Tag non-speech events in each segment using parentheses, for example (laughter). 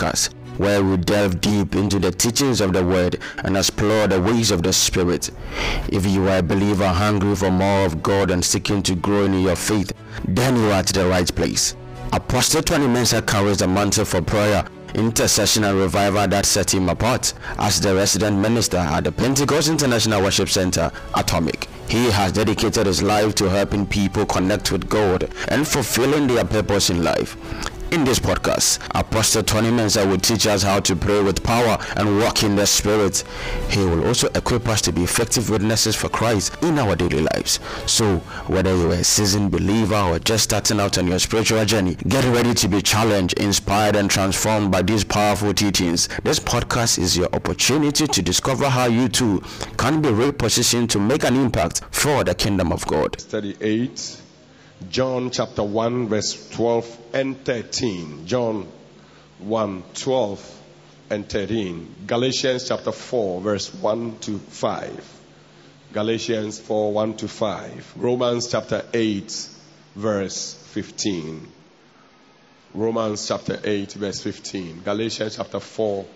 podcast, where we delve deep into the teachings of the Word and explore the ways of the Spirit. If you are a believer hungry for more of God and seeking to grow in your faith, then you are at the right place. Apostle Tony Mensah carries the mantle for prayer intercession and revival that set him apart as the resident minister at the Pentecost International Worship Center, Atomic. He has dedicated his life to helping people connect with God and fulfilling their purpose in life. In this podcast, Apostle Tony Mensah will teach us how to pray with power and walk in the Spirit. He will also equip us to be effective witnesses for Christ in our daily lives. So, whether you're a seasoned believer or just starting out on your spiritual journey, get ready to be challenged, inspired, and transformed by these powerful teachings. This podcast is your opportunity to discover how you too can be repositioned to make an impact for the kingdom of God. 38 John chapter 1, verse 12 and 13. John 1, 12 and 13. Galatians chapter 4, verse 1 to 5. Galatians 4, 1 to 5. Romans chapter 8, verse 15. Romans chapter 8, verse 15. Galatians chapter 4,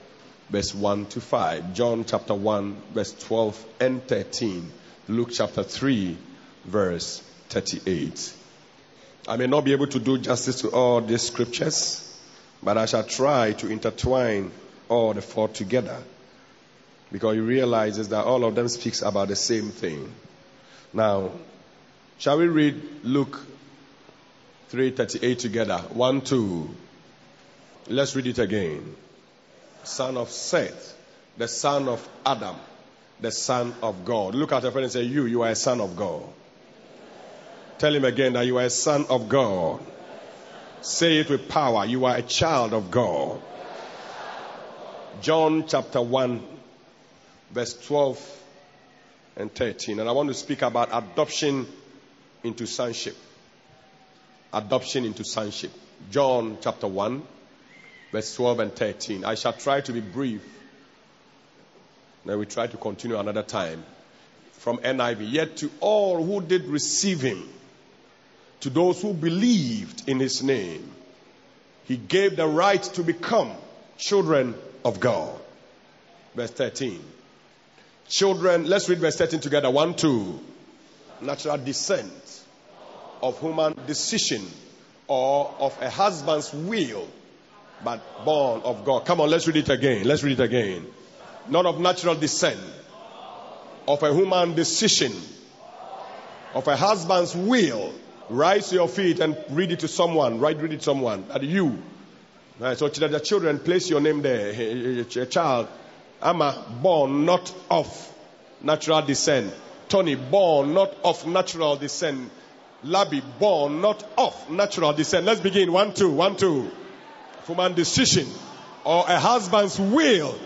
verse 1 to 5. John chapter 1, verse 12 and 13. Luke chapter 3, verse 38. I may not be able to do justice to all these scriptures, but I shall try to intertwine all the four together because he realizes that all of them speaks about the same thing. Now, shall we read Luke 3:38 together? One, two. Let's read it again. Son of Seth, the son of Adam, the son of God. Look at your friend and say, You, you are a son of God. Tell him again that you are a son of God. Say it with power. You are a child of God. John chapter 1, verse 12 and 13. And I want to speak about adoption into sonship. Adoption into sonship. John chapter 1, verse 12 and 13. I shall try to be brief. Then we try to continue another time. From NIV. Yet to all who did receive him, to those who believed in his name, he gave the right to become children of God. Verse 13. Children, let's read verse 13 together. One, two. Natural descent of human decision or of a husband's will, but born of God. Come on, let's read it again. Let's read it again. Not of natural descent, of a human decision, of a husband's will, Rise to your feet and read it to someone. Right, read it to someone. At you. Right, so the children, place your name there. A child. Amma, born not of natural descent. Tony, born not of natural descent. Labi, born not of natural descent. Let's begin. One, two, one, two. Human decision or a husband's will,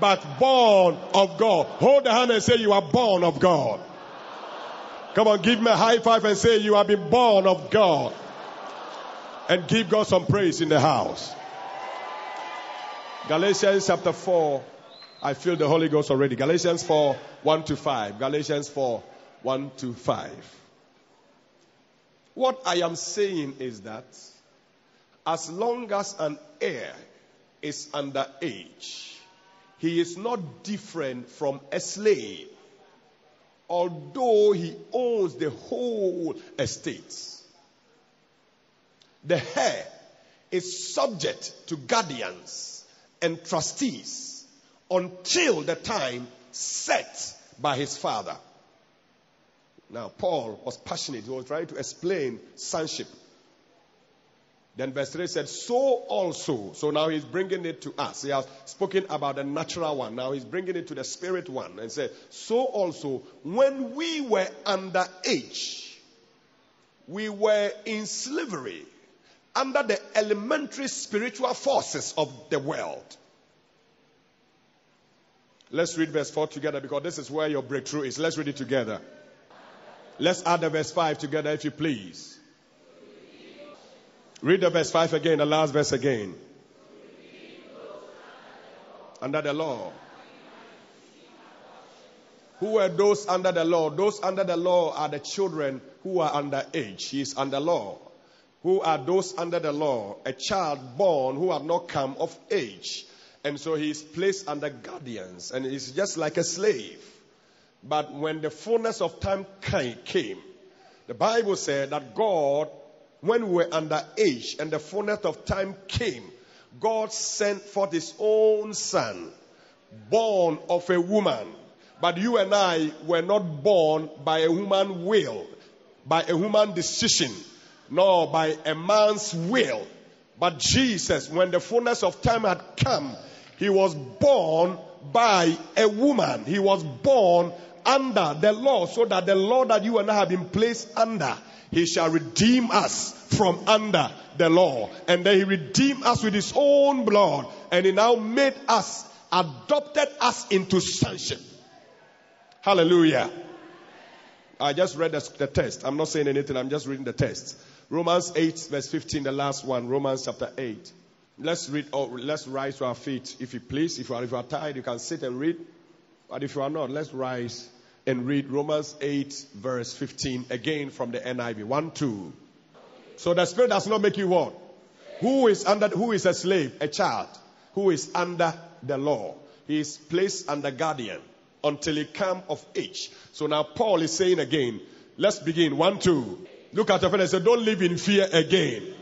but born of God. Hold the hand and say, You are born of God. Come on, give me a high five and say, You have been born of God. And give God some praise in the house. Galatians chapter 4. I feel the Holy Ghost already. Galatians 4, 1 to 5. Galatians 4, 1 to 5. What I am saying is that as long as an heir is under age, he is not different from a slave although he owns the whole estate. The heir is subject to guardians and trustees until the time set by his father. Now, Paul was passionate. He was trying to explain sonship then verse 3 said, So also. So now he's bringing it to us. He has spoken about the natural one. Now he's bringing it to the spirit one and said, So also, when we were under age, we were in slavery under the elementary spiritual forces of the world. Let's read verse 4 together because this is where your breakthrough is. Let's read it together. Let's add the verse 5 together if you please. Read the verse 5 again, the last verse again. Under the law. Who were those under the law? Those under the law are the children who are under age. He is under law. who are those under the law, a child born who had not come of age. And so he is placed under guardians and he's just like a slave. But when the fullness of time came, the Bible said that God, when we were under age and the fullness of time came, God sent forth his own son, born of a woman. But you and I were not born by a human will, by a human decision nor by a man's will. But Jesus, when the fullness of time had come, he was born by a woman. He was born under the law so that the law that you and I have been placed under, he shall redeem us from under the law. And then he redeemed us with his own blood and he now made us, adopted us into sonship. Hallelujah. I just read the, the text. I'm not saying anything. I'm just reading the text. Romans 8, verse 15, the last one. Romans chapter 8. Let's read, Or let's rise to our feet, if you please. If you, are, if you are tired, you can sit and read. But if you are not, let's rise and read Romans 8, verse 15, again from the NIV. 1, 2. So the Spirit does not make you what? Who is under, who is a slave? A child. Who is under the law. He is placed under guardian until he come of age. So now Paul is saying again, let's begin. 1, 2. Look at your friend and say, Don't live in fear again.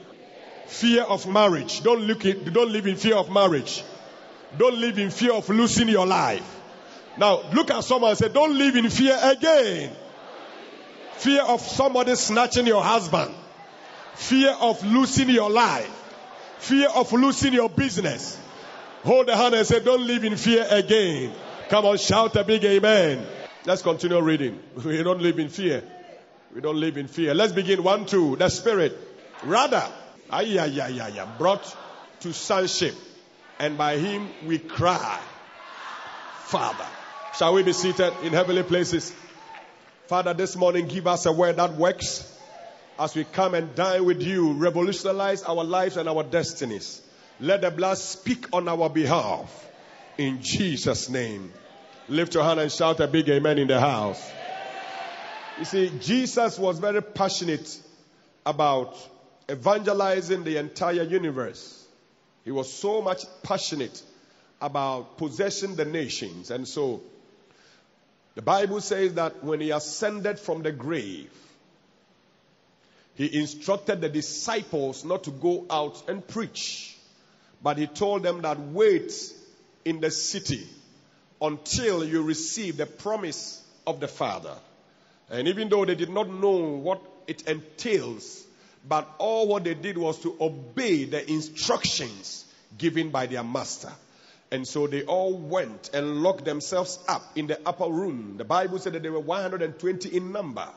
Fear of marriage. Don't look in, don't live in fear of marriage. Don't live in fear of losing your life. Now look at someone and say, Don't live in fear again. Fear of somebody snatching your husband. Fear of losing your life. Fear of losing your business. Hold the hand and say, Don't live in fear again. Come on, shout a big amen. Let's continue reading. (laughs) We don't live in fear. We don't live in fear. Let's begin. One, two. The Spirit. Rather, ay, ay, ay, brought to sonship. And by him we cry, Father. Shall we be seated in heavenly places? Father, this morning give us a word that works as we come and dine with you. Revolutionize our lives and our destinies. Let the blood speak on our behalf. In Jesus' name. Lift your hand and shout a big amen in the house. You see, Jesus was very passionate about evangelizing the entire universe. He was so much passionate about possessing the nations. And so, the Bible says that when he ascended from the grave, he instructed the disciples not to go out and preach, but he told them that wait in the city until you receive the promise of the Father. And even though they did not know what it entails, but all what they did was to obey the instructions given by their master. And so they all went and locked themselves up in the upper room. The Bible said that they were 120 in number.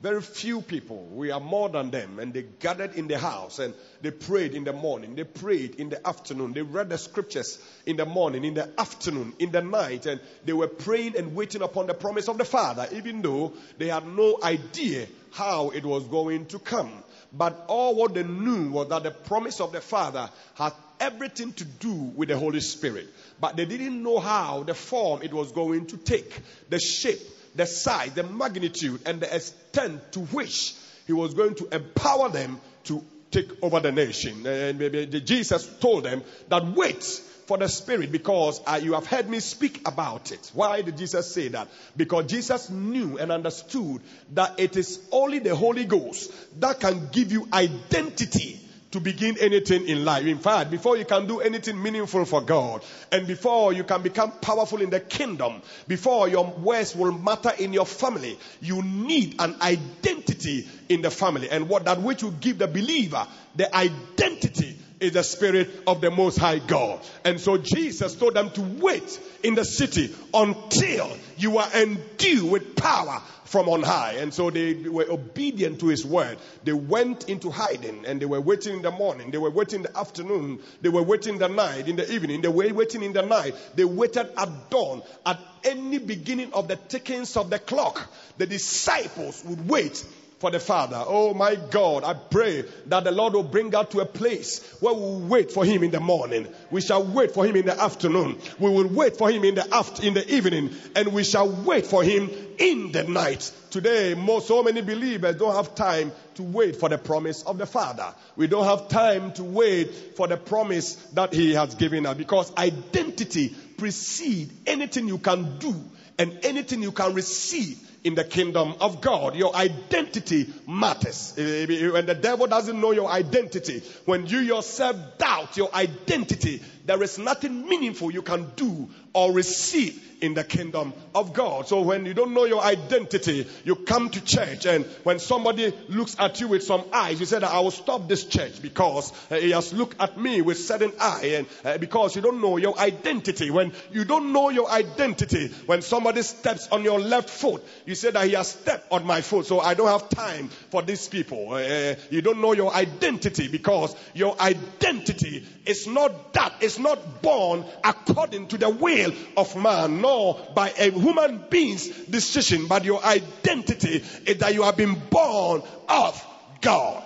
Very few people. We are more than them. And they gathered in the house and they prayed in the morning. They prayed in the afternoon. They read the scriptures in the morning, in the afternoon, in the night. And they were praying and waiting upon the promise of the Father, even though they had no idea how it was going to come. But all what they knew was that the promise of the Father had everything to do with the Holy Spirit. But they didn't know how, the form it was going to take, the shape the size, the magnitude, and the extent to which he was going to empower them to take over the nation. And Jesus told them that wait for the Spirit because uh, you have heard me speak about it. Why did Jesus say that? Because Jesus knew and understood that it is only the Holy Ghost that can give you identity to begin anything in life. In fact, before you can do anything meaningful for God, and before you can become powerful in the kingdom, before your words will matter in your family, you need an identity in the family. And what that which will give the believer the identity is the spirit of the most high God. And so Jesus told them to wait in the city until you are endued with power from on high. And so they were obedient to his word. They went into hiding and they were waiting in the morning. They were waiting in the afternoon. They were waiting in the night, in the evening. They were waiting in the night. They waited at dawn. At any beginning of the tickings of the clock, the disciples would wait for the Father. Oh my God, I pray that the Lord will bring us to a place where we will wait for Him in the morning. We shall wait for Him in the afternoon. We will wait for Him in the after, in the evening, and we shall wait for Him in the night. Today, most, so many believers don't have time to wait for the promise of the Father. We don't have time to wait for the promise that He has given us because identity precedes anything you can do and anything you can receive in the kingdom of God. Your identity matters. When the devil doesn't know your identity, when you yourself doubt your identity, there is nothing meaningful you can do or receive in the kingdom of God. So when you don't know your identity, you come to church and when somebody looks at you with some eyes, you say that I will stop this church because uh, he has looked at me with certain eye and uh, because you don't know your identity. When you don't know your identity, when somebody steps on your left foot, you say that he has stepped on my foot, so I don't have time for these people. Uh, you don't know your identity because your identity is not that. It's not born according to the will of man, nor by a human being's decision, but your identity is that you have been born of God.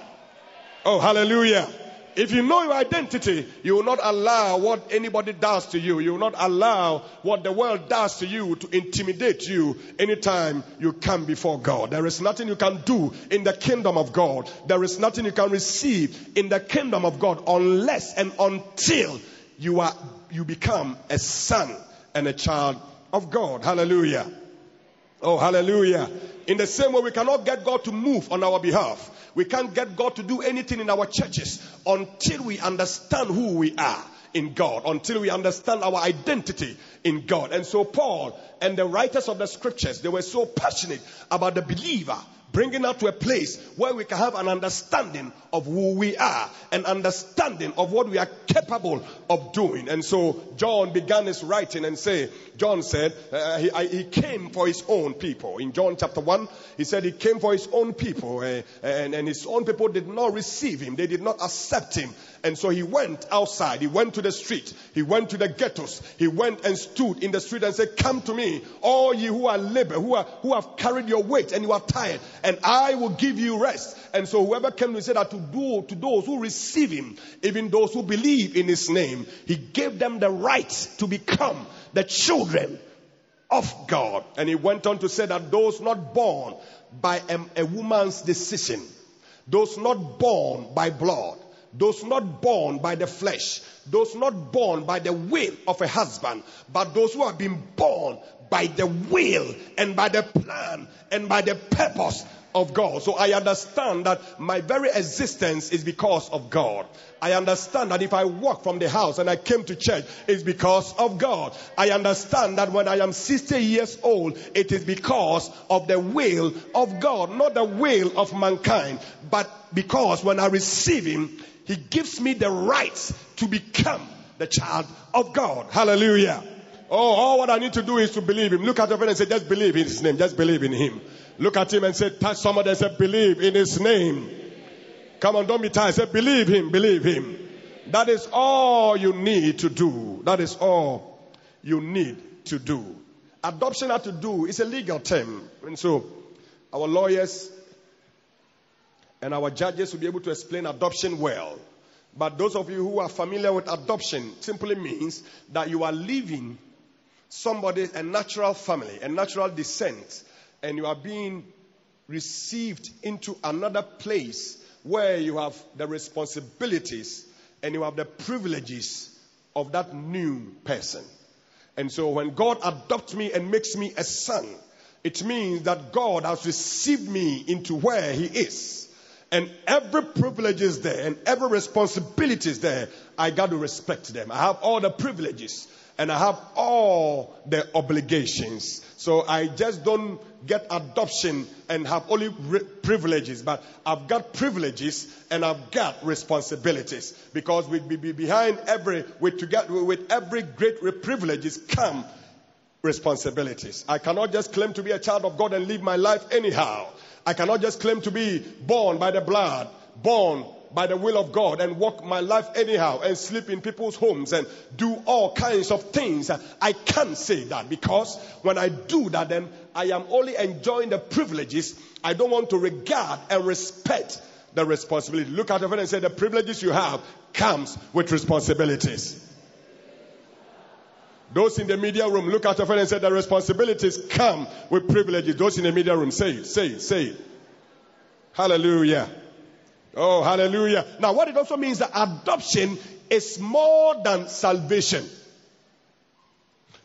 Oh, hallelujah. If you know your identity, you will not allow what anybody does to you. You will not allow what the world does to you to intimidate you anytime you come before God. There is nothing you can do in the kingdom of God. There is nothing you can receive in the kingdom of God unless and until you are, you become a son and a child of God. Hallelujah. Oh, hallelujah. In the same way, we cannot get God to move on our behalf. We can't get God to do anything in our churches until we understand who we are in God, until we understand our identity in God. And so Paul and the writers of the scriptures, they were so passionate about the believer bringing us to a place where we can have an understanding of who we are, an understanding of what we are capable of doing. And so John began his writing and say, John said uh, he, I, he, came for his own people. In John chapter 1, he said he came for his own people uh, and, and his own people did not receive him. They did not accept him. And so he went outside. He went to the street. He went to the ghettos. He went and stood in the street and said, come to me, all you who are labor, who are, who have carried your weight and you are tired and I will give you rest. And so whoever came to say that to do to those who receive him, even those who believe in his name, he gave them the right to become the children of God. And he went on to say that those not born by a, a woman's decision, those not born by blood, those not born by the flesh, those not born by the will of a husband, but those who have been born by the will and by the plan and by the purpose of God. So I understand that my very existence is because of God. I understand that if I walk from the house and I came to church, it's because of God. I understand that when I am 60 years old, it is because of the will of God, not the will of mankind, but because when I receive Him, He gives me the right to become the child of God. Hallelujah. Oh, all what I need to do is to believe Him. Look at your friend and say, just believe in His name. Just believe in Him. Look at him and say, touch somebody and say, believe in his name. Come on, don't be tired. Say, believe him, believe him. That is all you need to do. That is all you need to do. Adoption had to do is a legal term. And so our lawyers and our judges will be able to explain adoption well. But those of you who are familiar with adoption simply means that you are leaving somebody, a natural family, a natural descent, and you are being received into another place where you have the responsibilities and you have the privileges of that new person. And so when God adopts me and makes me a son, it means that God has received me into where He is. And every privilege is there and every responsibility is there. I got to respect them. I have all the privileges and I have all the obligations. So I just don't get adoption and have only re- privileges, but I've got privileges and I've got responsibilities because we be behind every with together with every great privileges come responsibilities. I cannot just claim to be a child of God and live my life anyhow. I cannot just claim to be born by the blood, born by the will of God and walk my life anyhow and sleep in people's homes and do all kinds of things. I can't say that because when I do that, then I am only enjoying the privileges. I don't want to regard and respect the responsibility. Look at your friend and say, the privileges you have comes with responsibilities. Those in the media room, look at your friend and say, the responsibilities come with privileges. Those in the media room, say it, say it, say it. Hallelujah. Oh, hallelujah. Now, what it also means that adoption is more than salvation.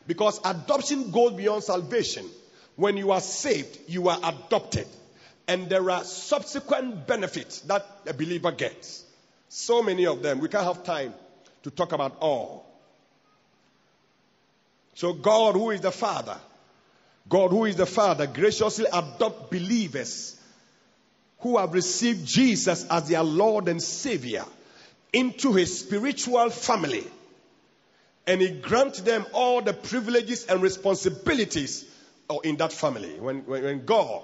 Because adoption goes beyond salvation. When you are saved, you are adopted. And there are subsequent benefits that a believer gets. So many of them. We can't have time to talk about all. So God, who is the Father, God, who is the Father, graciously adopt believers who have received Jesus as their Lord and Savior into his spiritual family. And he grants them all the privileges and responsibilities oh, in that family. When, when, when God,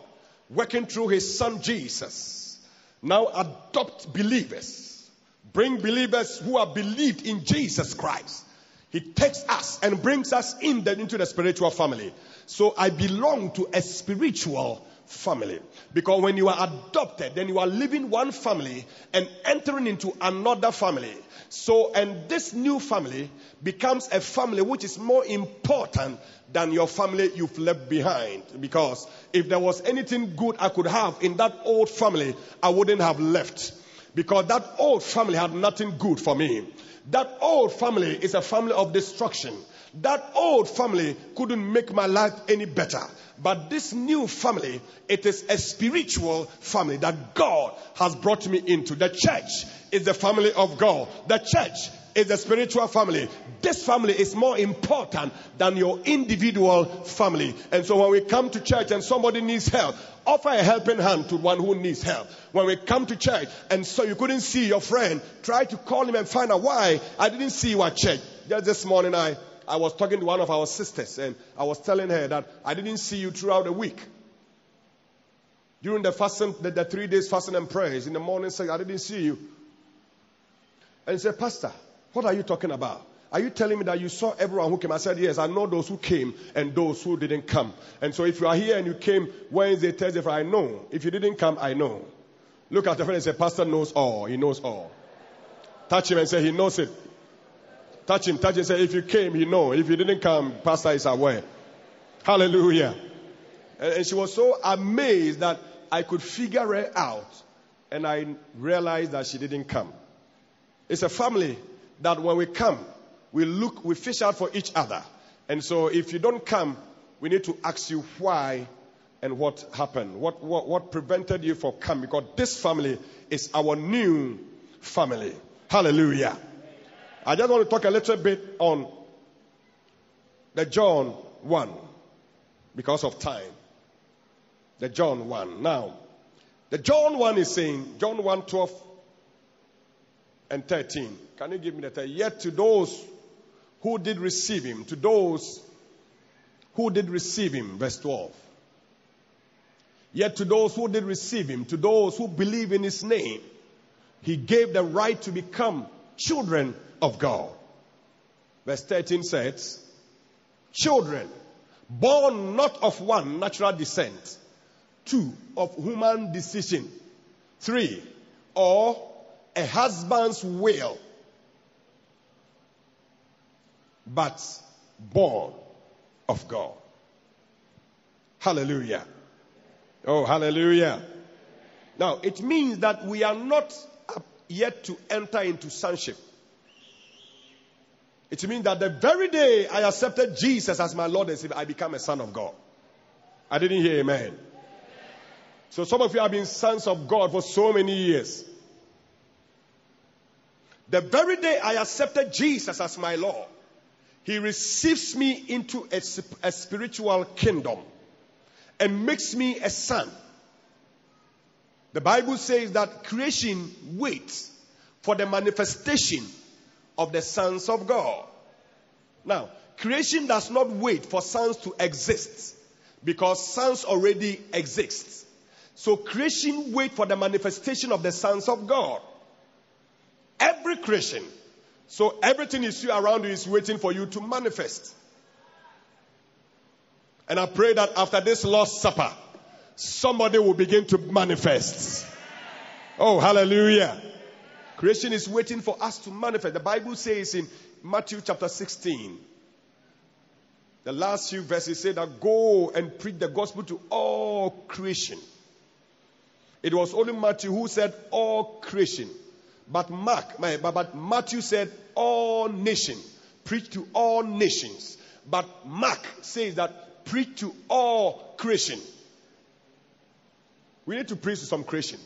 working through his son Jesus, now adopt believers, bring believers who have believed in Jesus Christ. He takes us and brings us in the, into the spiritual family. So I belong to a spiritual family. Because when you are adopted, then you are leaving one family and entering into another family. So, and this new family becomes a family which is more important than your family you've left behind. Because if there was anything good I could have in that old family, I wouldn't have left. Because that old family had nothing good for me. That old family is a family of destruction. That old family couldn't make my life any better. But this new family, it is a spiritual family that God has brought me into. The church is the family of God. The church is a spiritual family. This family is more important than your individual family. And so when we come to church and somebody needs help, offer a helping hand to one who needs help. When we come to church and so you couldn't see your friend, try to call him and find out why I didn't see you at church. Just this morning I I was talking to one of our sisters and I was telling her that I didn't see you throughout the week. During the fasting, the, the three days fasting and prayers in the morning, say I didn't see you. And she said, Pastor, what are you talking about? Are you telling me that you saw everyone who came? I said, Yes, I know those who came and those who didn't come. And so if you are here and you came Wednesday, Thursday, Friday, I know. If you didn't come, I know. Look at the friend and say, Pastor knows all. He knows all. Touch him and say, He knows it. Touch him, touch him, say, if you came, he know. If you didn't come, pastor is aware. Hallelujah. And she was so amazed that I could figure her out. And I realized that she didn't come. It's a family that when we come, we look, we fish out for each other. And so if you don't come, we need to ask you why and what happened. What, what, what prevented you from coming? Because this family is our new family. Hallelujah. I just want to talk a little bit on the John 1 because of time. The John 1. Now, the John 1 is saying, John 1 12 and 13. Can you give me that? Yet to those who did receive him, to those who did receive him, verse 12. Yet to those who did receive him, to those who believe in his name, he gave the right to become children of God. Verse 13 says, Children born not of one natural descent, two of human decision, three or a husband's will, but born of God. Hallelujah. Oh, hallelujah. Now, it means that we are not yet to enter into sonship. It means that the very day I accepted Jesus as my Lord and Savior, I become a son of God. I didn't hear amen. So some of you have been sons of God for so many years. The very day I accepted Jesus as my Lord, He receives me into a, a spiritual kingdom and makes me a son. The Bible says that creation waits for the manifestation of the sons of God. Now, creation does not wait for sons to exist because sons already exist. So creation waits for the manifestation of the sons of God. Every creation. So everything you see around you is waiting for you to manifest. And I pray that after this Lord's Supper, somebody will begin to manifest. Oh, hallelujah. Creation is waiting for us to manifest. The Bible says in Matthew chapter 16, the last few verses say that go and preach the gospel to all creation. It was only Matthew who said all creation. But Mark, but Matthew said all nation. Preach to all nations. But Mark says that preach to all creation. We need to preach to some creation.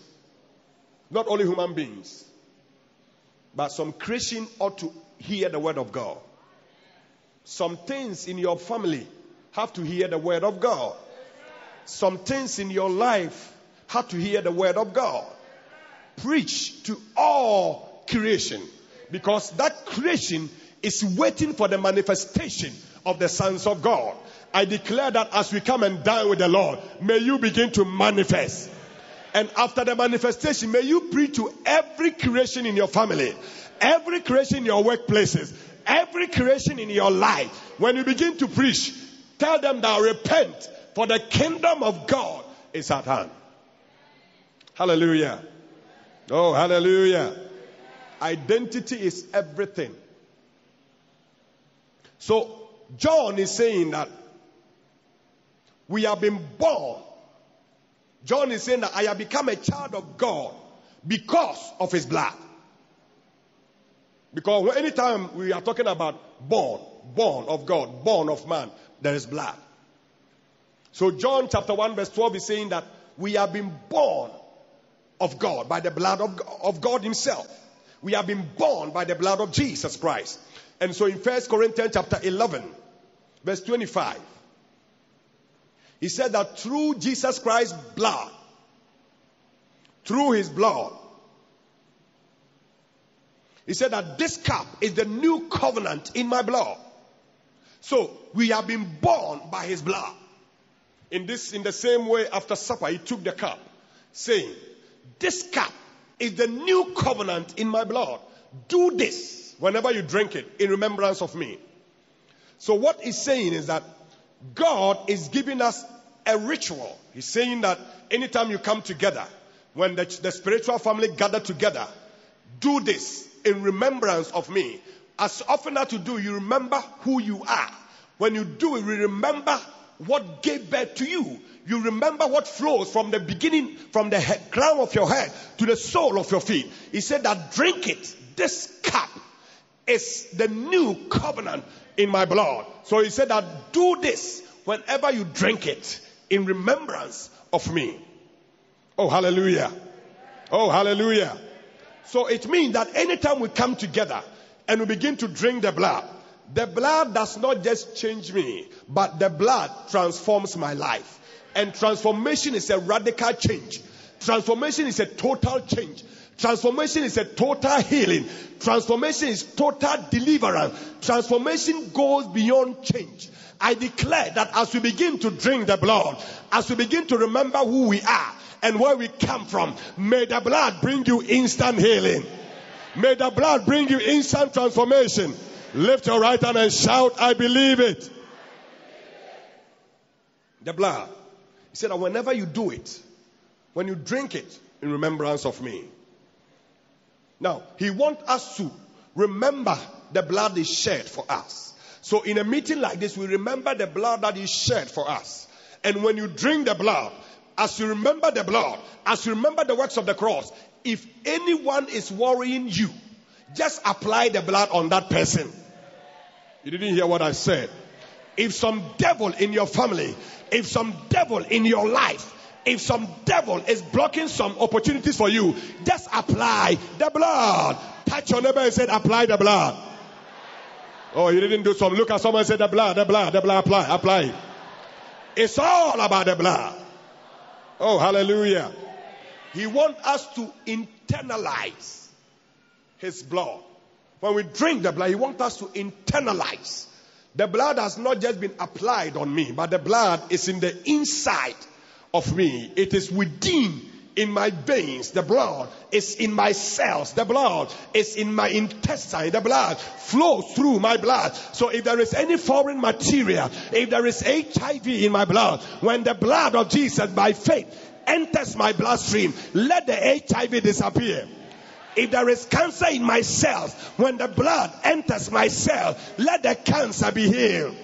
Not only human beings. But some creation ought to hear the word of God. Some things in your family have to hear the word of God. Some things in your life have to hear the word of God. Preach to all creation because that creation is waiting for the manifestation of the sons of God. I declare that as we come and dine with the Lord, may you begin to manifest. And after the manifestation, may you preach to every creation in your family, every creation in your workplaces, every creation in your life. When you begin to preach, tell them that repent, for the kingdom of God is at hand. Hallelujah. Oh, hallelujah. Identity is everything. So, John is saying that we have been born John is saying that I have become a child of God because of his blood. Because anytime we are talking about born, born of God, born of man, there is blood. So John chapter 1 verse 12 is saying that we have been born of God by the blood of, of God himself. We have been born by the blood of Jesus Christ. And so in 1 Corinthians chapter 11 verse 25 he said that through Jesus Christ's blood, through his blood, he said that this cup is the new covenant in my blood. So we have been born by his blood. In this, in the same way, after supper, he took the cup, saying, This cup is the new covenant in my blood. Do this whenever you drink it in remembrance of me. So what he's saying is that God is giving us a ritual. He's saying that anytime you come together, when the, the spiritual family gather together, do this in remembrance of me. As often as you do, you remember who you are. When you do you remember what gave birth to you. You remember what flows from the beginning, from the head, crown of your head to the sole of your feet. He said that drink it. This cup is the new covenant in my blood. So he said that do this whenever you drink it in remembrance of me. Oh, hallelujah. Oh, hallelujah. So it means that anytime we come together and we begin to drink the blood, the blood does not just change me, but the blood transforms my life. And transformation is a radical change. Transformation is a total change. Transformation is a total healing. Transformation is total deliverance. Transformation goes beyond change. I declare that as we begin to drink the blood, as we begin to remember who we are and where we come from, may the blood bring you instant healing. May the blood bring you instant transformation. Lift your right hand and shout, I believe it. The blood. He said that whenever you do it, when you drink it in remembrance of me. Now, he wants us to remember the blood is shed for us. So in a meeting like this, we remember the blood that is shed for us. And when you drink the blood, as you remember the blood, as you remember the works of the cross, if anyone is worrying you, just apply the blood on that person. You didn't hear what I said. If some devil in your family, if some devil in your life, if some devil is blocking some opportunities for you, just apply the blood. Touch your neighbor and say, apply the blood. Oh, you didn't do some. Look at someone and say the blood, the blood, the blood, apply, apply. It's all about the blood. Oh, hallelujah. He wants us to internalize his blood. When we drink the blood, he wants us to internalize. The blood has not just been applied on me, but the blood is in the inside of me. It is within in my veins. The blood is in my cells. The blood is in my intestine. The blood flows through my blood. So if there is any foreign material, if there is HIV in my blood, when the blood of Jesus by faith enters my bloodstream, let the HIV disappear. If there is cancer in my cells, when the blood enters my cell, let the cancer be healed.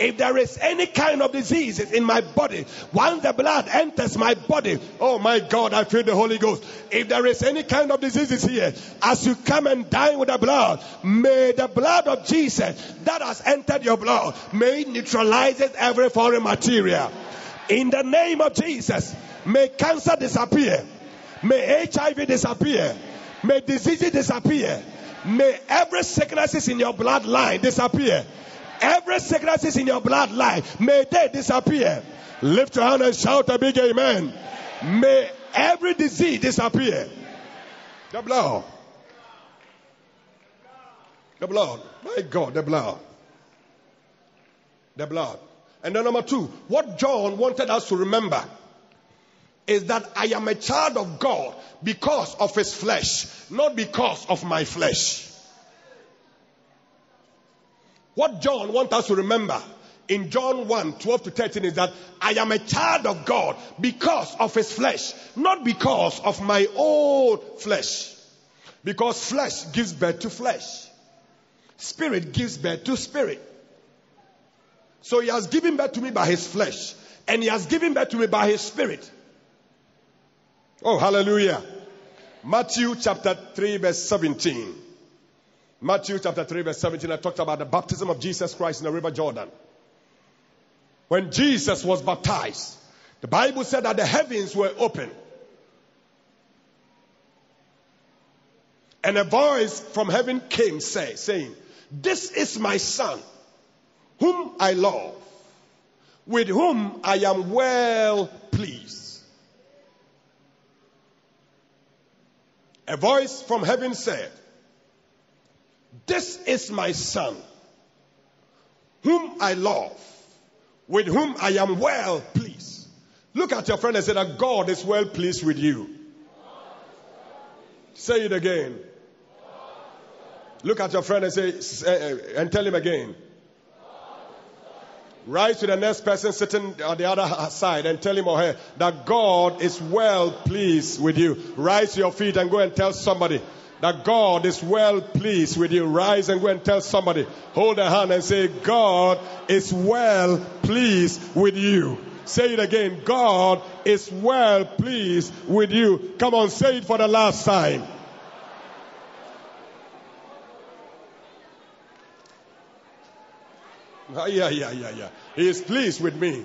If there is any kind of diseases in my body, once the blood enters my body, oh my God, I feel the Holy Ghost. If there is any kind of diseases here, as you come and dine with the blood, may the blood of Jesus that has entered your blood, may it neutralizes every foreign material. In the name of Jesus, may cancer disappear. May HIV disappear. May diseases disappear. May every sicknesses in your bloodline disappear. Every sicknesses in your bloodline, may they disappear. Lift your hand and shout a big amen. May every disease disappear. The blood. The blood. My God, the blood. The blood. And then number two, what John wanted us to remember is that I am a child of God because of his flesh, not because of my flesh. What John wants us to remember in John 1 12 to 13 is that I am a child of God because of his flesh, not because of my own flesh. Because flesh gives birth to flesh, spirit gives birth to spirit. So he has given birth to me by his flesh, and he has given birth to me by his spirit. Oh, hallelujah. Matthew chapter 3, verse 17. Matthew chapter 3, verse 17, I talked about the baptism of Jesus Christ in the river Jordan. When Jesus was baptized, the Bible said that the heavens were open. And a voice from heaven came say, saying, This is my son, whom I love, with whom I am well pleased. A voice from heaven said, This is my son, whom I love, with whom I am well pleased. Look at your friend and say that God is well pleased with you. Say it again. Look at your friend and say, eh, eh, and tell him again. Rise to the next person sitting on the other side and tell him or her that God is well pleased with you. Rise to your feet and go and tell somebody that God is well pleased with you. Rise and go and tell somebody. Hold a hand and say, God is well pleased with you. Say it again. God is well pleased with you. Come on, say it for the last time. Ah, yeah, yeah, yeah, yeah. He is pleased with me.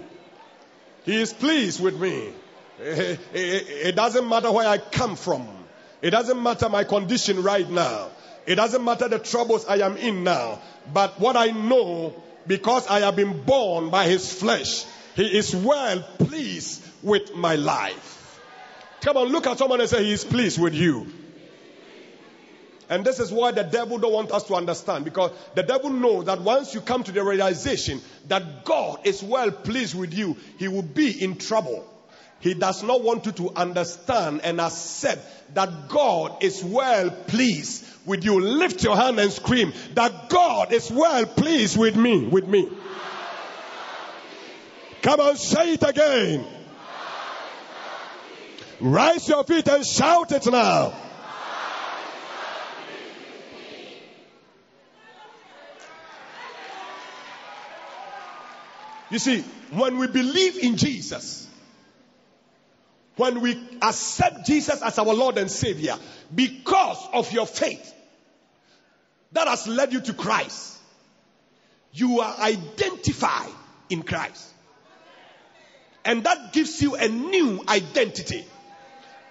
He is pleased with me. Eh, eh, eh, it doesn't matter where I come from. It doesn't matter my condition right now. It doesn't matter the troubles I am in now. But what I know, because I have been born by his flesh, he is well pleased with my life. Come on, look at someone and say, He is pleased with you. And this is why the devil don't want us to understand because the devil knows that once you come to the realization that God is well pleased with you, he will be in trouble. He does not want you to understand and accept that God is well pleased with you. Lift your hand and scream that God is well pleased with me, with me. Come on, say it again. Rise your feet and shout it now. You see, when we believe in Jesus, when we accept Jesus as our Lord and Savior, because of your faith that has led you to Christ, you are identified in Christ. And that gives you a new identity.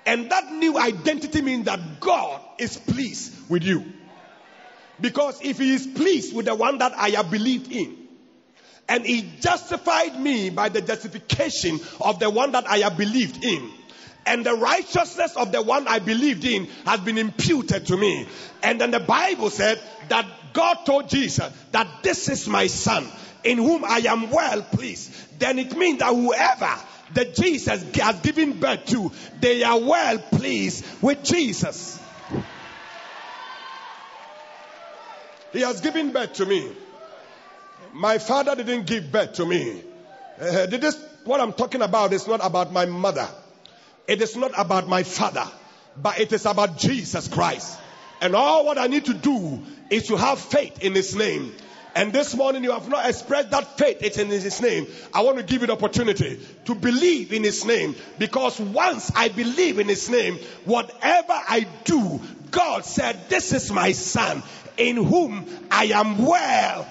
And that new identity means that God is pleased with you. Because if He is pleased with the one that I have believed in, and he justified me by the justification of the one that I have believed in. And the righteousness of the one I believed in has been imputed to me. And then the Bible said that God told Jesus that this is my son in whom I am well pleased. Then it means that whoever that Jesus has given birth to, they are well pleased with Jesus. He has given birth to me. My father didn't give birth to me. Uh, this, what I'm talking about is not about my mother. It is not about my father, but it is about Jesus Christ. And all what I need to do is to have faith in His name. And this morning you have not expressed that faith, it's in His name. I want to give you the opportunity to believe in His name. Because once I believe in His name, whatever I do, God said, This is my son in whom I am well.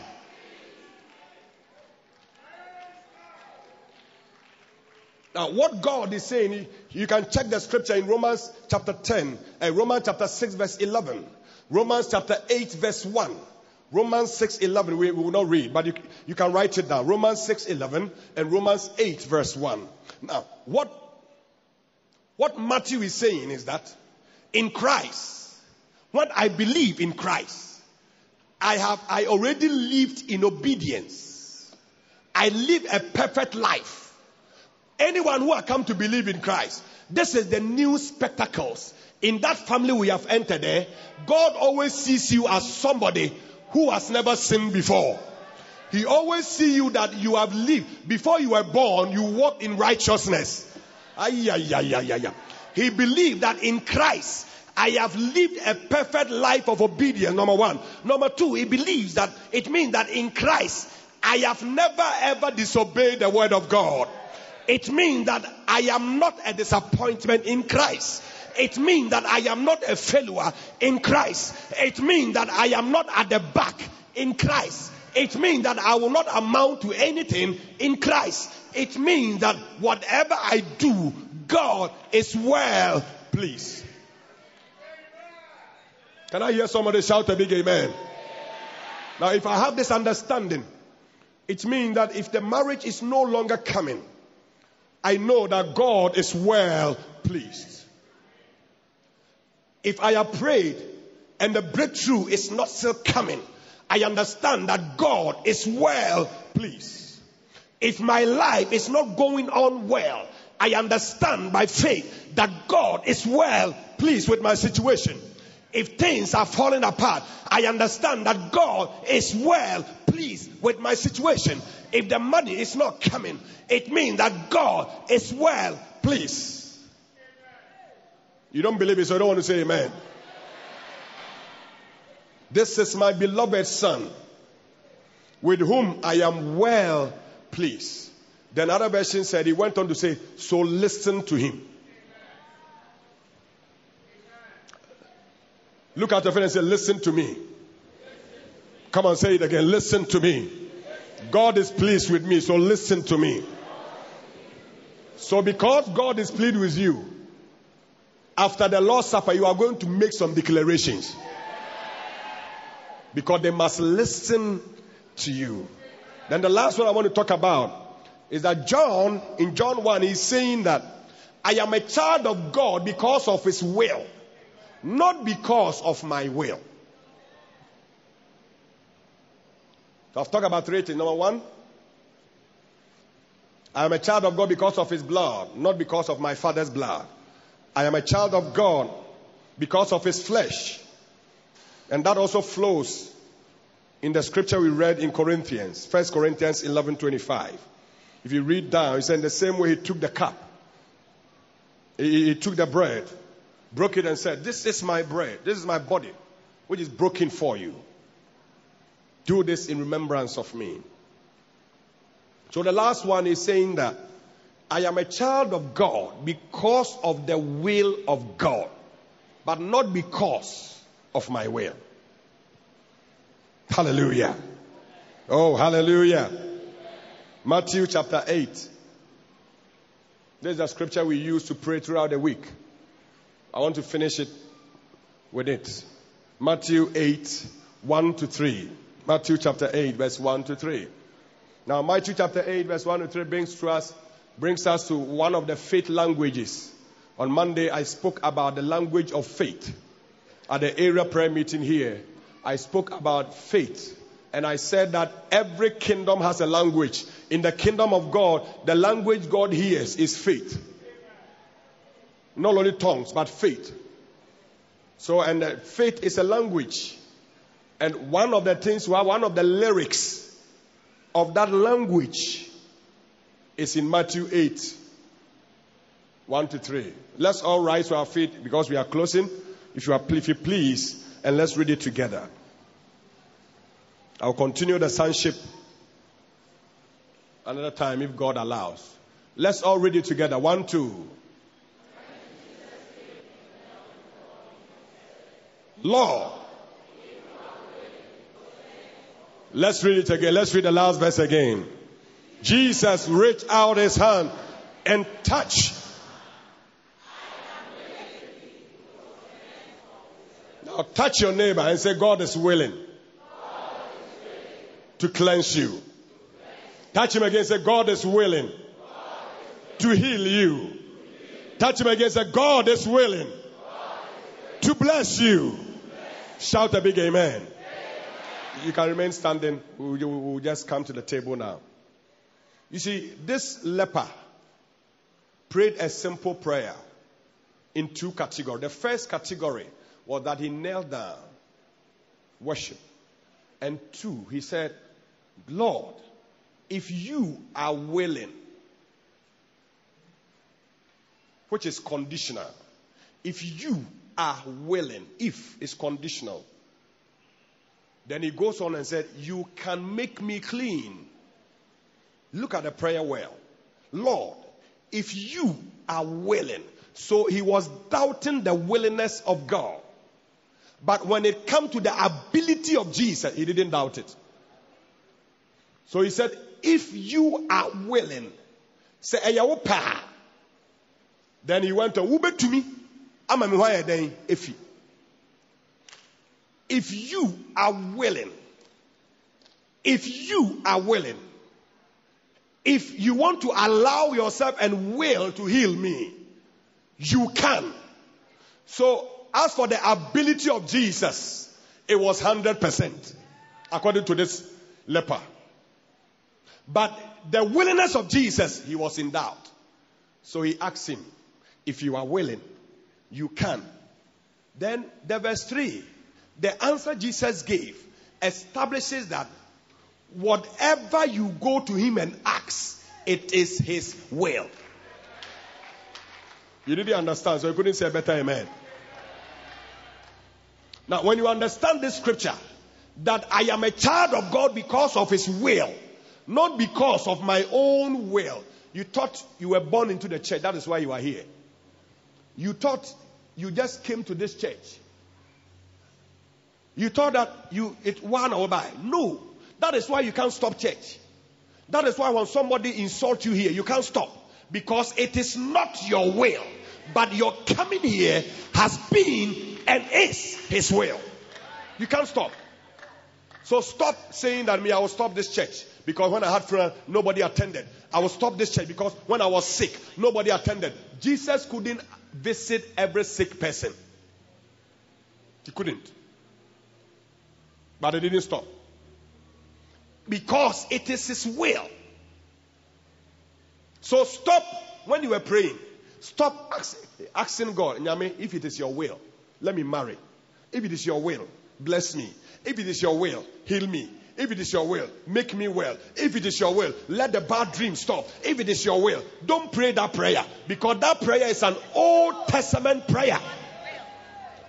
Now, what God is saying, you can check the scripture in Romans chapter 10, uh, Romans chapter 6, verse 11, Romans chapter 8, verse 1. Romans 6, 11, we, will not read, but you, you can write it down. Romans 6, 11 and Romans 8, verse 1. Now, what, what Matthew is saying is that in Christ, what I believe in Christ, I have, I already lived in obedience. I live a perfect life. Anyone who has come to believe in Christ, this is the new spectacles. In that family we have entered there, God always sees you as somebody who has never sinned before. He always see you that you have lived. Before you were born, you walked in righteousness. Ay, ay, ay, ay, ay. He believed that in Christ, I have lived a perfect life of obedience, number one. Number two, he believes that it means that in Christ, I have never ever disobeyed the word of God. It means that I am not a disappointment in Christ. It means that I am not a failure in Christ. It means that I am not at the back in Christ. It means that I will not amount to anything in Christ. It means that whatever I do, God is well pleased. Can I hear somebody shout a big amen? Now, if I have this understanding, it means that if the marriage is no longer coming, I know that God is well pleased. If I have prayed and the breakthrough is not still coming, I understand that God is well pleased. If my life is not going on well, I understand by faith that God is well pleased with my situation. If things are falling apart, I understand that God is well pleased with my situation. If the money is not coming, it means that God is well pleased. You don't believe it, so I don't want to say amen. This is my beloved son, with whom I am well pleased. Then other version said he went on to say, So listen to him. Look at your friend and say, Listen to me. Come on, say it again. Listen to me. God is pleased with me, so listen to me. So, because God is pleased with you, after the Lord's Supper, you are going to make some declarations. Because they must listen to you. Then the last one I want to talk about is that John, in John 1, he's saying that I am a child of God because of his will, not because of my will. I've talked about three things. Number one, I am a child of God because of his blood, not because of my father's blood. I am a child of God because of his flesh. And that also flows in the scripture we read in Corinthians, 1 Corinthians 11:25. If you read down, he said in the same way he took the cup. He, he took the bread, broke it and said, "This is my bread. This is my body, which is broken for you. Do this in remembrance of me." So the last one is saying that I am a child of God because of the will of God, but not because of my will. Hallelujah. Oh, hallelujah. Matthew chapter 8. This is the scripture we use to pray throughout the week. I want to finish it with it. Matthew 8, 1 to 3. Matthew chapter 8, verse 1 to 3. Now, Matthew chapter 8, verse 1 to 3 brings to us, brings us to one of the faith languages. On Monday, I spoke about the language of faith. At the area prayer meeting here, I spoke about faith And I said that every kingdom has a language. In the kingdom of God, the language God hears is faith. Not only tongues, but faith. So, and uh, faith is a language. And one of the things, one of the lyrics of that language is in Matthew 8 1 to 3. Let's all rise to our feet because we are closing. If you, are, if you please, and let's read it together. I'll continue the sonship another time if God allows. Let's all read it together. One, two. Lord. Let's read it again. Let's read the last verse again. Jesus reached out his hand and touched. Now touch your neighbor and say, God is willing to cleanse you. Touch him again. And say, God is willing to heal you. Touch him again. And say, God is willing to bless you. Shout a big amen. You can remain standing. We'll, we'll just come to the table now. You see, this leper prayed a simple prayer in two categories. The first category was that he knelt down, worship. And two, he said, Lord, if you are willing, which is conditional, if you are willing, if is conditional, then he goes on and said, You can make me clean. Look at the prayer well. Lord, if you are willing. So he was doubting the willingness of God. But when it come to the ability of Jesus, he didn't doubt it. So he said, if you are willing, say, then he went to Ube to me. I'm a if if you are willing, if you are willing, if you want to allow yourself and will to heal me, you can. So, as for the ability of Jesus, it was 100%, according to this leper. But the willingness of Jesus, he was in doubt. So he asked him, If you are willing, you can. Then the verse 3, the answer Jesus gave establishes that whatever you go to him and ask, it is his will. You didn't understand, so you couldn't say better amen. Now, when you understand this scripture, that I am a child of God because of his will, not because of my own will. You thought you were born into the church, that is why you are here. You thought you just came to this church. You thought that you it one or by. No. That is why you can't stop church. That is why when somebody insults you here, you can't stop. Because it is not your will. But your coming here has been and is his will. You can't stop. So stop saying that me, I will stop this church. Because when I had friends, nobody attended. I will stop this church because when I was sick, nobody attended. Jesus couldn't visit every sick person. He couldn't. But he didn't stop. Because it is his will. So stop when you were praying. Stop asking God, if it is your will, let me marry. If it is your will, bless me. If it is your will, heal me. If it is your will, make me well. If it is your will, let the bad dream stop. If it is your will, don't pray that prayer because that prayer is an Old Testament prayer.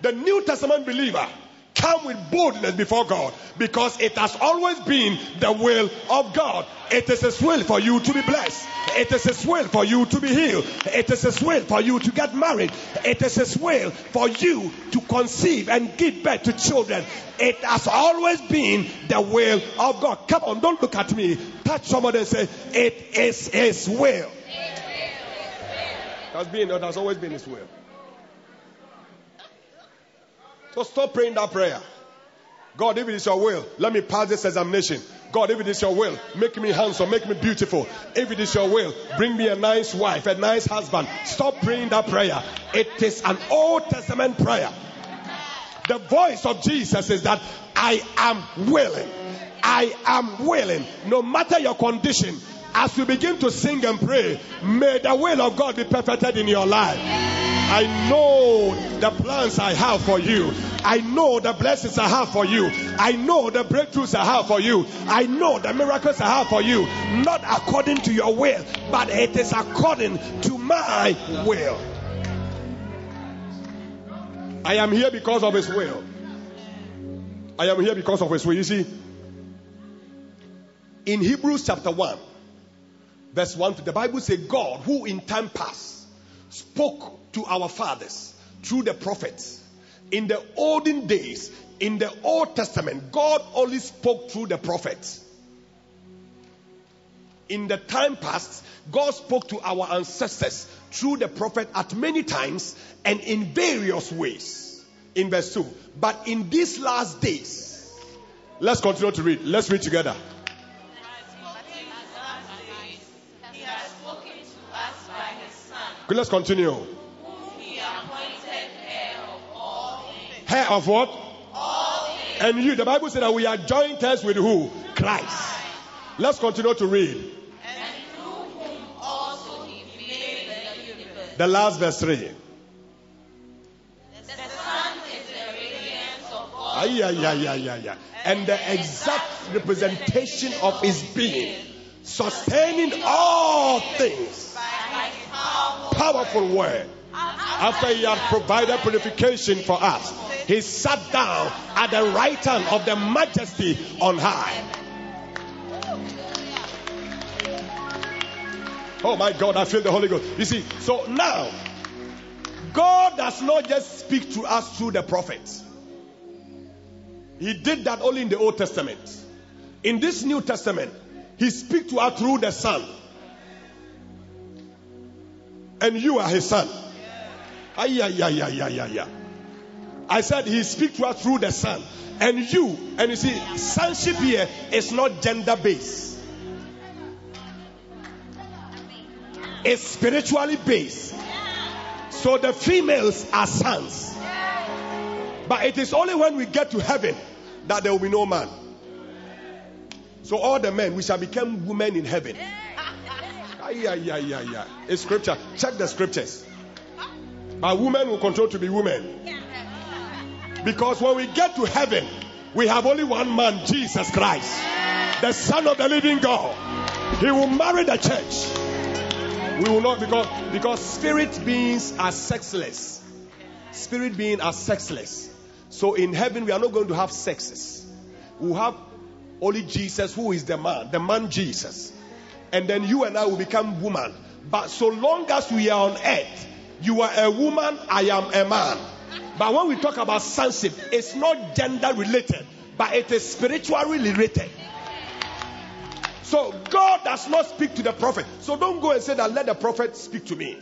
The New Testament believer come with boldness before God because it has always been the will of God. It is His will for you to be blessed. It is His will for you to be healed. It is His will for you to get married. It is His will for you to conceive and give birth to children. It has always been the will of God. Come on, don't look at me. Touch somebody and say, It is His will. It has been, it has always been His will. So stop praying that prayer. God, if it is your will, let me pass this examination. God, if it is your will, make me handsome, make me beautiful. If it is your will, bring me a nice wife, a nice husband. Stop praying that prayer. It is an Old Testament prayer. The voice of Jesus is that I am willing. I am willing, no matter your condition, as you begin to sing and pray, may the will of God be perfected in your life. I know the plans I have for you. I know the blessings I have for you. I know the breakthroughs I have for you. I know the miracles I have for you. Not according to your will, but it is according to my will. I am here because of His will. I am here because of His will. You see, in Hebrews chapter 1, verse 1, to the Bible says, God, who in time past spoke to our fathers through the prophets. In the olden days, in the Old Testament, God only spoke through the prophets. In the time past, God spoke to our ancestors through the prophet at many times and in various ways. In verse 2. But in these last days, let's continue to read. Let's read together. Let's continue. Heir of what? And you, the Bible said that we are joint heirs with who? Christ. Let's continue to read. The last verse 3. Ay, ay, ay, ay, ay, ay. And the exact representation of his being, sustaining all things. Powerful word. After he had provided purification for us, he sat down at the right hand of the majesty on high. Oh my God, I feel the Holy Ghost. You see, so now, God does not just speak to us through the prophets. He did that only in the Old Testament. In this New Testament, He speaks to us through the Son. And you are His Son. I said He speaks to us through the Son. And you, and you see, sonship here is not gender based. It's spiritually based. So the females are sons. But it is only when we get to heaven that there will be no man. So all the men, we shall become women in heaven. Yeah, yeah, yeah, yeah. It's scripture. Check the scriptures. But women will control to be women. Because when we get to heaven, we have only one man, Jesus Christ, the Son of the living God. He will marry the church. We will not because because spirit beings are sexless. Spirit beings are sexless. So in heaven we are not going to have sexes. We will have only Jesus who is the man, the man Jesus. And then you and I will become woman. But so long as we are on earth, you are a woman, I am a man. But when we talk about sonship, it's not gender related, but it is spiritually related. So God does not speak to the prophet. So don't go and say that let the prophet speak to me.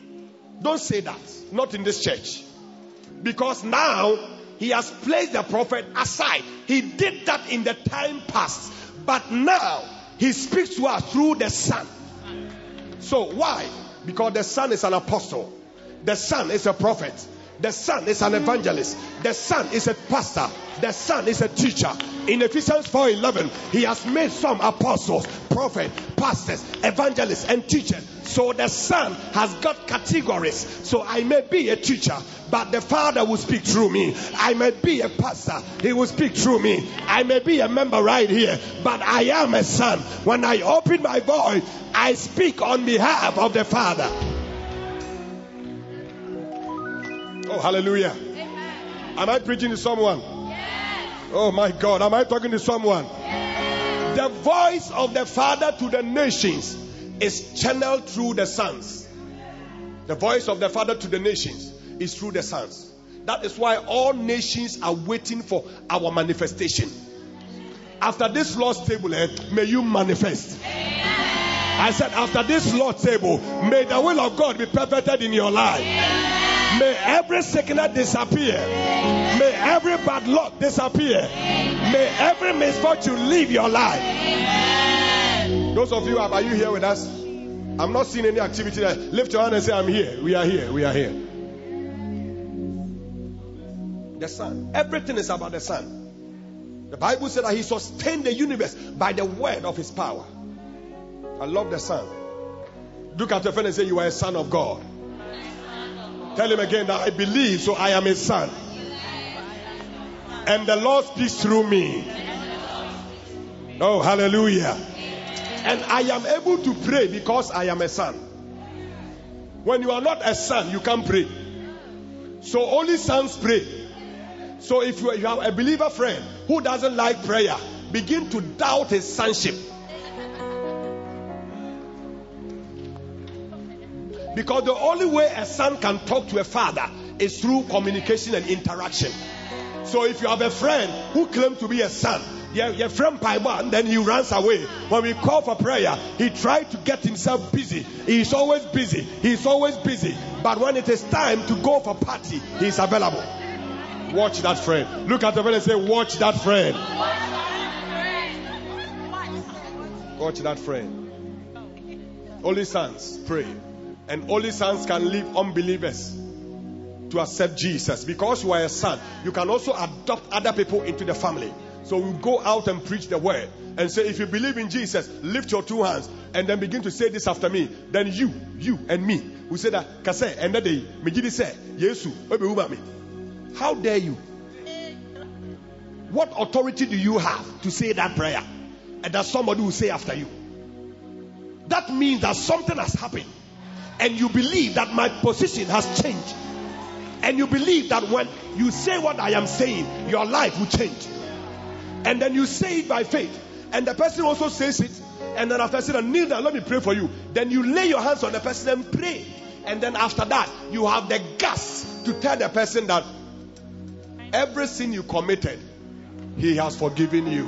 Don't say that. Not in this church. Because now he has placed the prophet aside. He did that in the time past. But now he speaks to us through the son. So why? Because the son is an apostle. The son is a prophet. The son is an evangelist. The son is a pastor. The son is a teacher. In Ephesians 4:11, he has made some apostles, prophets, pastors, evangelists, and teachers. So the son has got categories. So I may be a teacher, but the father will speak through me. I may be a pastor, he will speak through me. I may be a member right here, but I am a son. When I open my voice, I speak on behalf of the father. Oh, hallelujah. Amen. Am I preaching to someone? Yes. Oh, my God. Am I talking to someone? Yes. The voice of the Father to the nations is channeled through the sons. The voice of the Father to the nations is through the sons. That is why all nations are waiting for our manifestation. After this Lord's table, eh, may you manifest. I said, after this Lord's table, may the will of God be perfected in your life. May every sickness disappear. May every bad luck disappear. May every misfortune leave your life. Those of you, are you here with us? I'm not seeing any activity there. Lift your hand and say, I'm here. We are here. We are here. The Son. Everything is about the Son. The Bible said that he sustained the universe by the word of his power. I love the Son. Look at your friend and say, You are a son of God. Tell him again that I believe, so I am a son. And the Lord speaks through me. Oh, hallelujah. And I am able to pray because I am a son. When you are not a son, you can't pray. So only sons pray. So if you have a believer friend who doesn't like prayer, begin to doubt his sonship. Because the only way a son can talk to a father is through communication and interaction. So if you have a friend who claims to be a son, your, your friend Paiba, and then he runs away. When we call for prayer, he tried to get himself busy. He's always busy. He's always busy. But when it is time to go for party, he's available. Watch that friend. Look at the friend and say, Watch that friend. Watch that friend. Only sons pray. And only sons can leave unbelievers to accept Jesus. Because you are a son, you can also adopt other people into the family. So we go out and preach the word and say, if you believe in Jesus, lift your two hands and then begin to say this after me. Then you, you and me, we say that, Kase, and that day, Megidi say, Yesu, me. How dare you? What authority do you have to say that prayer? And that somebody will say after you. That means that something has happened and you believe that my position has changed, and you believe that when you say what I am saying, your life will change, and then you say it by faith, and the person also says it, and then after saying, kneel down, let me pray for you. Then you lay your hands on the person and pray, and then after that, you have the guts to tell the person that every sin you committed, He has forgiven you.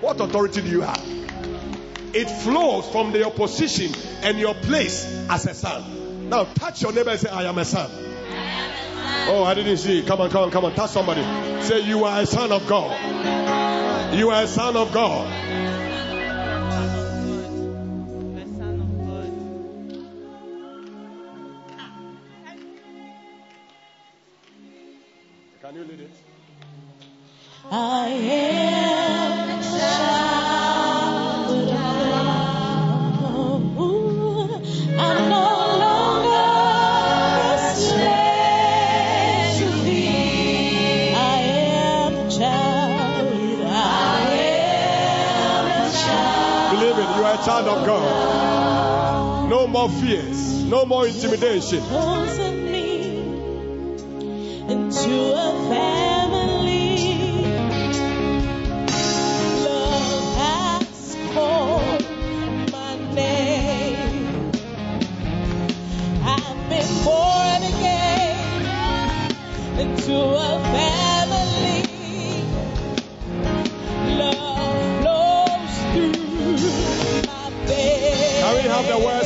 What authority do you have? It flows from your position and your place as a son. Now touch your neighbor and say, I am a son. Oh, I didn't see. Come on, come on, come on. Touch somebody. Say, You are a son of God. You are a son of God. Can you lead it? I am more fears, no more intimidation.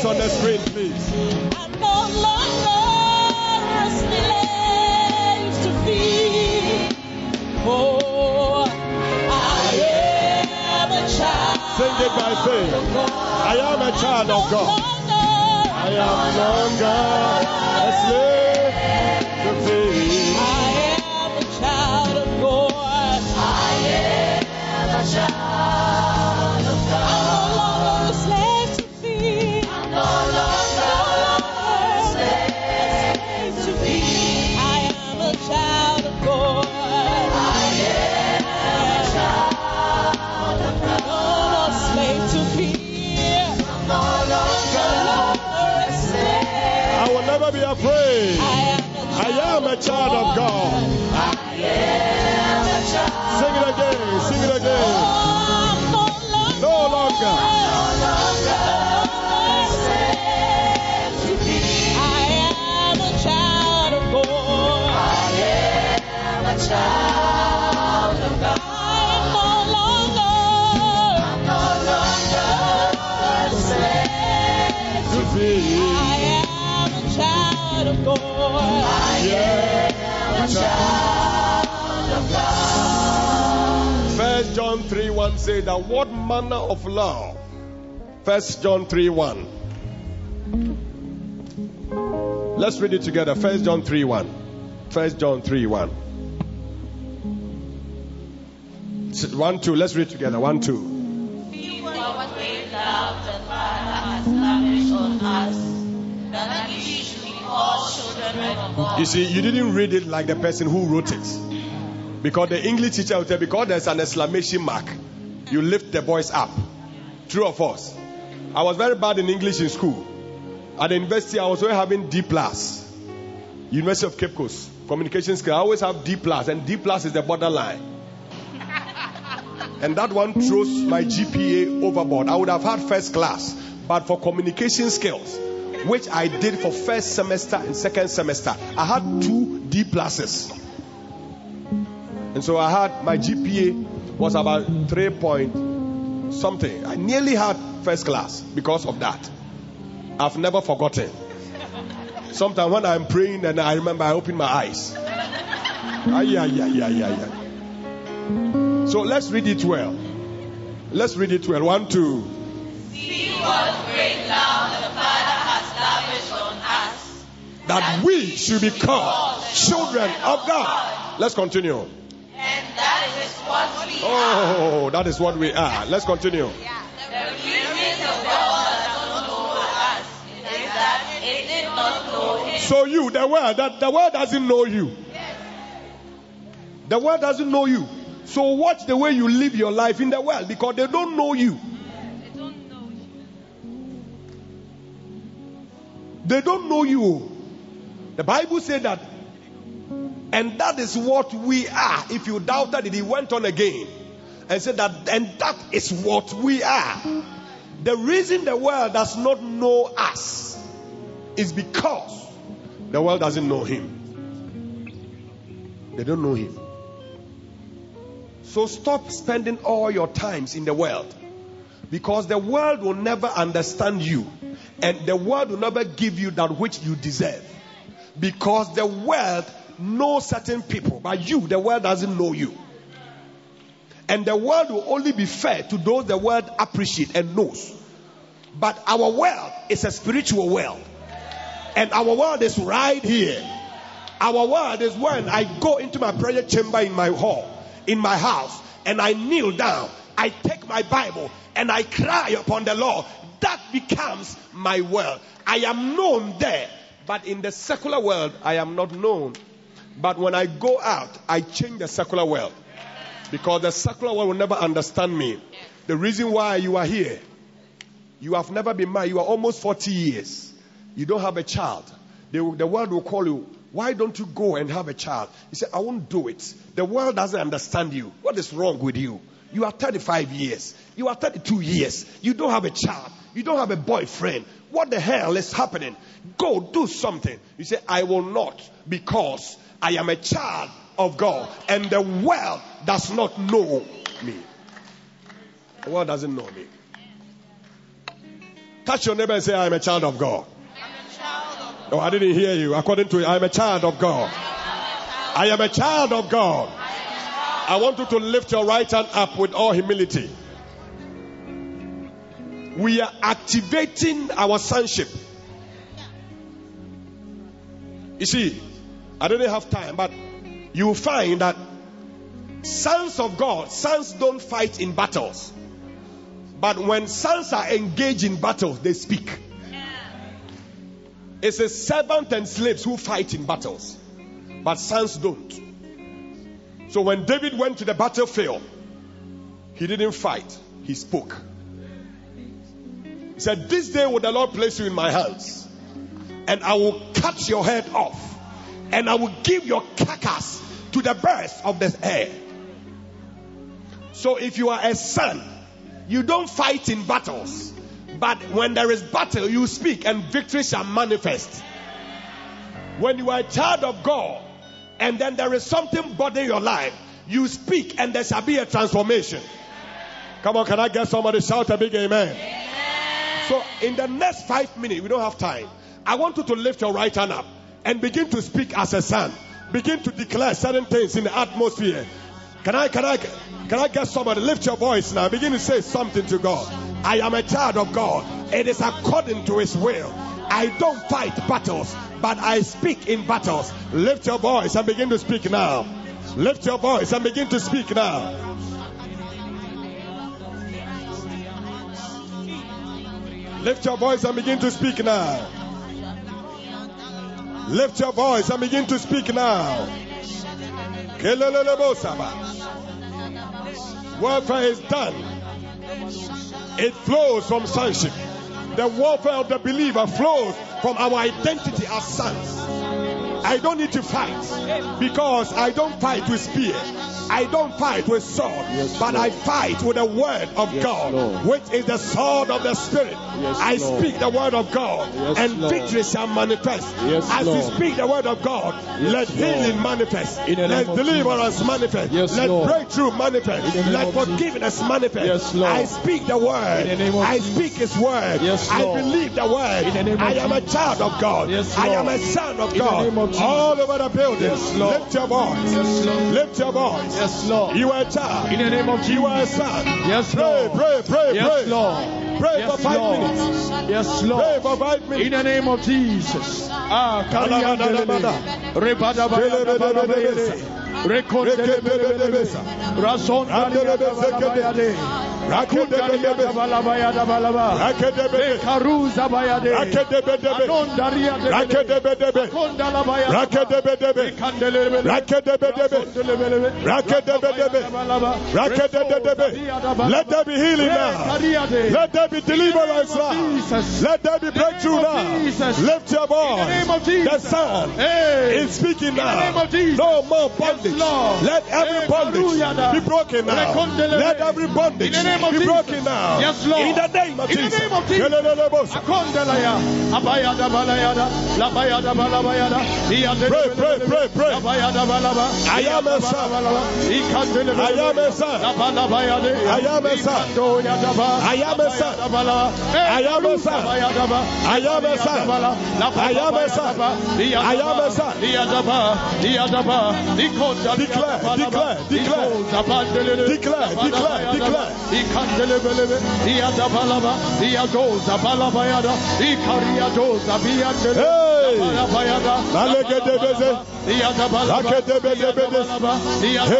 Words on the screen, please? I'm no longer a slave to fear. Oh, I am a child. Sing it by faith. I am a child of God. I am no longer a slave to fear. I am a child of God. I am a child will never be. I am a child of God. I am a child. Sing it again. Sing First John 3 1 say that what manner of love? First John 3 1. Let's read it together. First John 3 1. First John 3 1. One, two. Let's read together. One, two. See love the Father has lavished on us, that You see, you didn't read it like the person who wrote it. Because the English teacher will tell because there's an exclamation mark, you lift the voice up. True or false? I was very bad in English in school. At the university, I was always having D plus. University of Cape Coast, communication skill. I always have D plus, and D plus is the borderline. and that one throws my GPA overboard. I would have had first class, but for communication skills, which I did for first semester and second semester, I had two D pluses. And so I had my GPA was about three point something. I nearly had first class because of that. I've never forgotten. Sometimes when I'm praying and I remember I open my eyes. Ay, ay, ay, ay, ay, ay. So let's read it well. Let's read it well. One, two. See what great love the Father That we should be called children of God. Let's continue. and that is what we are. Oh, that is what we are. Let's continue. The reason the world does not know us is that it did not know Him. So you, the world, that the world doesn't know you. The world doesn't know you. So watch the way you live your life in the world because they don't know you. They don't know you. The Bible said that, and that is what we are. If you doubted it, he went on again and said that, and that is what we are. The reason the world does not know us is because the world doesn't know him. They don't know him. So stop spending all your times in the world because the world will never understand you and the world will never give you that which you deserve because the world knows certain people but you the world doesn't know you and the world will only be fair to those the world appreciate and knows but our world is a spiritual world and our world is right here our world is when I go into my prayer chamber in my hall, in my house, and I kneel down. I take my Bible and I cry upon the Lord. That becomes my world. I am known there, but in the secular world, I am not known. But when I go out, I change the secular world because the secular world will never understand me. The reason why you are here, you have never been married, you are almost 40 years, you don't have a child. The, the world will call you, why don't you go and have a child? You say, I won't do it. The world doesn't understand you. What is wrong with you? You are 35 years. You are 32 years. You don't have a child. You don't have a boyfriend. What the hell is happening? Go do something. You say, I will not because I am a child of God and the world does not know me. The world doesn't know me. Touch your neighbor and say, I am a child of God. Oh, I didn't hear you. According to I am a child of God. I am a child of God. I want you to lift your right hand up with all humility. We are activating our sonship. You see, I didn't have time, but you will find that sons of God, sons don't fight in battles. But when sons are engaged in battles, they speak. It's a servant and slaves who fight in battles, but sons don't. So when David went to the battlefield, he didn't fight, he spoke. Said, This day will the Lord place you in my hands, and I will cut your head off, and I will give your carcass to the birds of the air. So if you are a son, you don't fight in battles. But when there is battle, you speak and victory shall manifest. When you are a child of God and then there is something bothering your life, you speak and there shall be a transformation. Come on, can I get somebody shout a big amen? So, in the next five minutes, we don't have time. I want you to lift your right hand up and begin to speak as a son. Begin to declare certain things in the atmosphere. Can I, can I, can I get somebody lift your voice now? Begin to say something to God. I am a child of God. It is according to His will. I don't fight battles, but I speak in battles. Lift your voice and begin to speak now. Lift your voice and begin to speak now. Lift your voice and begin to speak now. Lift your voice and begin to speak now. Warfare is done. It flows from sonship. The warfare of the believer flows from our identity as sons. I don't need to fight because I don't fight with spear. I don't fight with sword, Yes, but Lord. I fight with the word of Yes, God, Lord. which is the sword of the spirit. Yes, I Lord. speak the word of God, and Lord. victory shall manifest. As we speak the word of God, let healing Lord. manifest, let deliverance manifest, let Lord. breakthrough manifest, In the name let forgiveness manifest. Lord. I speak the word, In the name of I speak His word, I believe the word. In the name of I am a child of God. I am a son of God. name of Jesus. All over the building. Lord. Lift your voice. Lord. Lift your voice. Yes, Lord. You are a child. In the name of You are a Jesus. son. Yes, Pray, Lord. pray, pray, Yes, pray. Lord. Pray Yes, for five Lord. minutes. Yes, Lord. Pray for five minutes. In the name of Jesus. Ah, Kariandelele. Rebadabayadabalabele. Rekondelebelebele. Rasondariadabalabale. Rakundariadabalaba. Rakedebede. Karuza bayade. Rakedebedebe. Anondariadebele. Rakedebedebe. Kondalabayadaba. Rakedebedebe. Rekandelebele. Rakedebedebe. Rasondelebelebe. Rakedebedebe. Rababayadabalaba. Rakedebedebe. Let there be healing now. Let there be deliverance In the name of now. Jesus. Let there be breakthrough In the name now. Of Jesus. Lift your In the name voice. of Jesus. The Son Hey. is speaking In the now. name of Jesus. No more bondage. Lord. Let Hey, every bondage Karuyada. be broken now. Rekondelele. Let every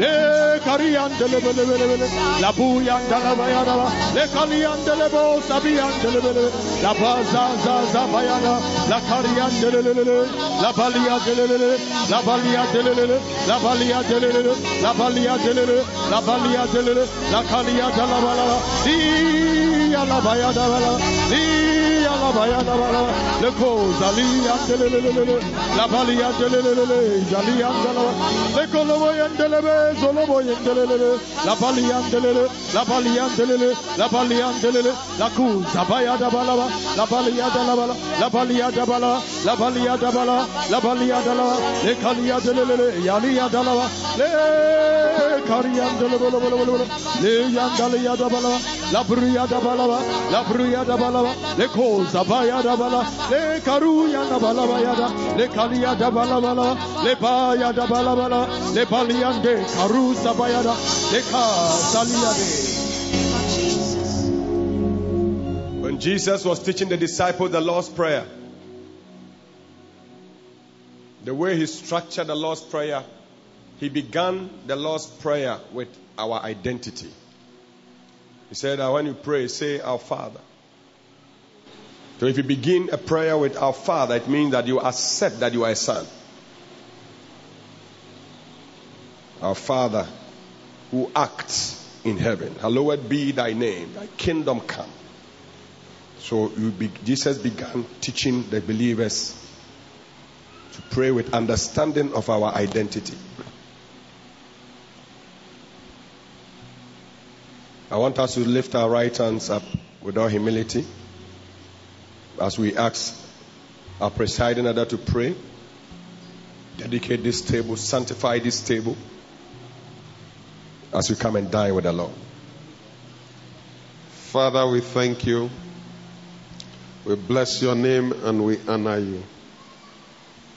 le kariyandelebelebelebele, la buyandalabayadaba, le kaliyandelebo sabiyandelebele, la bazazazabayada, la kariyandelelele, la baliyadelele, la baliyadelele, la baliyadelele, la baliyadelele, la baliyadelele, la yala baya da bala, li yala baya da bala, le ko zali ante le le le le, la bali ante le le le le, zali ante la, le ko lo boy ante le be, solo boy ante le le le, la bali ante le le, la bali ante le le, la bali ante le le, la ko zabaya da bala ba, la bali ante la bala, la bali ante bala, la bali ante bala, la bali ante la, le kali ante le le le, yali ante la, le kari ante le le le le le, le yante le ya da bala, la bri ya da bala bruyadabalaba, le kozabayadabala, le karuyadabalaba, le kaliyadabalabala, le bayadabalabala, le baliyande, karusabayada, le kasaliyade. When Jesus was teaching the disciples the Lord's Prayer, the way he structured the Lord's Prayer, he began the Lord's Prayer with our identity. He said that when you pray, say, Our Father. So if you begin a prayer with Our Father, it means that you accept that you are a son. Our Father who acts in heaven, hallowed be thy name, thy kingdom come. So be, Jesus began teaching the believers to pray with understanding of our identity. I want us to lift our right hands up with all humility as we ask our presiding elder to pray. Dedicate this table, sanctify this table as we come and dine with the Lord. Father, we thank you. We bless your name and we honor you.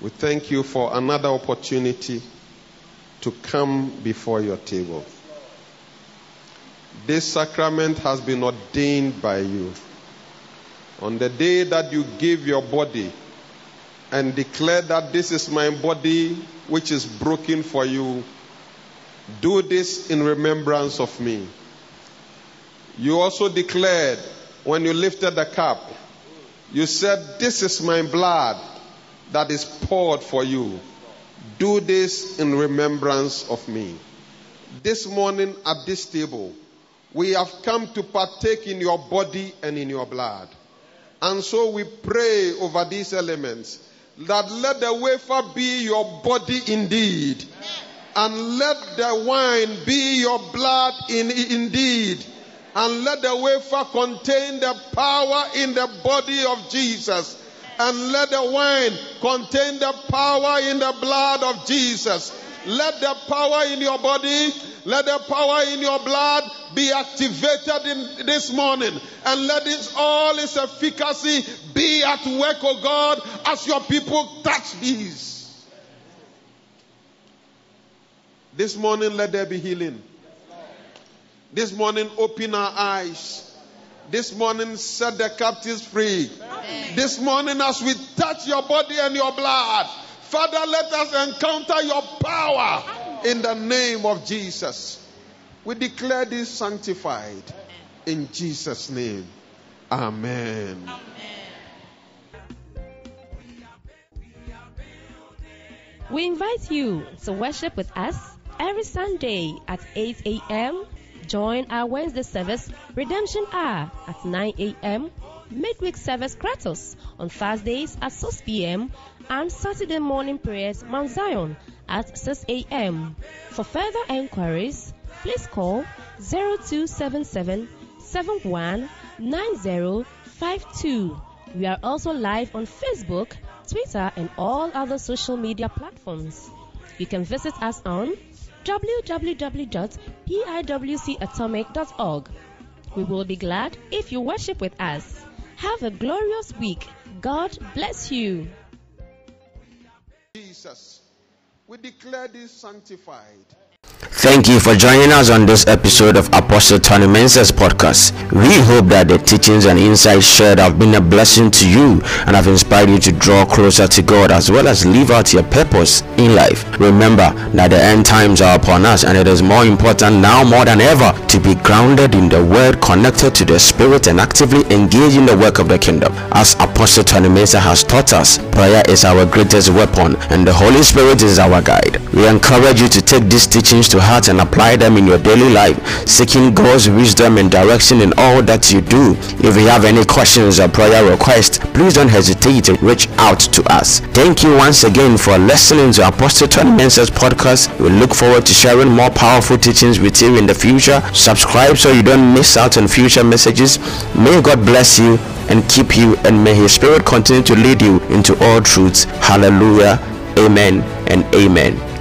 We thank you for another opportunity to come before your table. This sacrament has been ordained by you. On the day that you gave your body and declared that this is my body which is broken for you, do this in remembrance of me. You also declared when you lifted the cup, you said, This is my blood that is poured for you. Do this in remembrance of me. This morning at this table, we have come to partake in your body and in your blood. And so we pray over these elements that let the wafer be your body indeed. And let the wine be your blood in, indeed. And let the wafer contain the power in the body of Jesus. And let the wine contain the power in the blood of Jesus. Let the power in your body, let the power in your blood be activated in this morning. And let this, all its efficacy be at work, oh God, as your people touch these. This morning, let there be healing. This morning, open our eyes. This morning, set the captives free. Amen. This morning, as we touch your body and your blood, Father, let us encounter your power in the name of Jesus. We declare this sanctified in Jesus' name. Amen. We invite you to worship with us every Sunday at 8 a.m. Join our Wednesday service, Redemption Hour, at 9 a.m. Midweek service, Kratos, on Thursdays at 6 p.m. and Saturday morning prayers, Mount Zion, at 6 a.m. For further enquiries, please call 0277 719052. We are also live on Facebook, Twitter, and all other social media platforms. You can visit us on www.piwcatomic.org. We will be glad if you worship with us. Have a glorious week. God bless you. Jesus, we declare this sanctified. Thank you for joining us on this episode of Apostle Tony Mensah's podcast. We hope that the teachings and insights shared have been a blessing to you and have inspired you to draw closer to God as well as live out your purpose in life. Remember that the end times are upon us and it is more important now more than ever to be grounded in the Word, connected to the Spirit and actively engage in the work of the kingdom. As Apostle Tony Mensah has taught us, prayer is our greatest weapon and the Holy Spirit is our guide. We encourage you to take these to heart and apply them in your daily life, seeking God's wisdom and direction in all that you do. If you have any questions or prayer requests, please don't hesitate to reach out to us. Thank you once again for listening to Apostle Tony Mensah's podcast. We look forward to sharing more powerful teachings with you in the future. Subscribe so you don't miss out on future messages. May God bless you and keep you, and may His Spirit continue to lead you into all truths. Hallelujah. Amen and amen.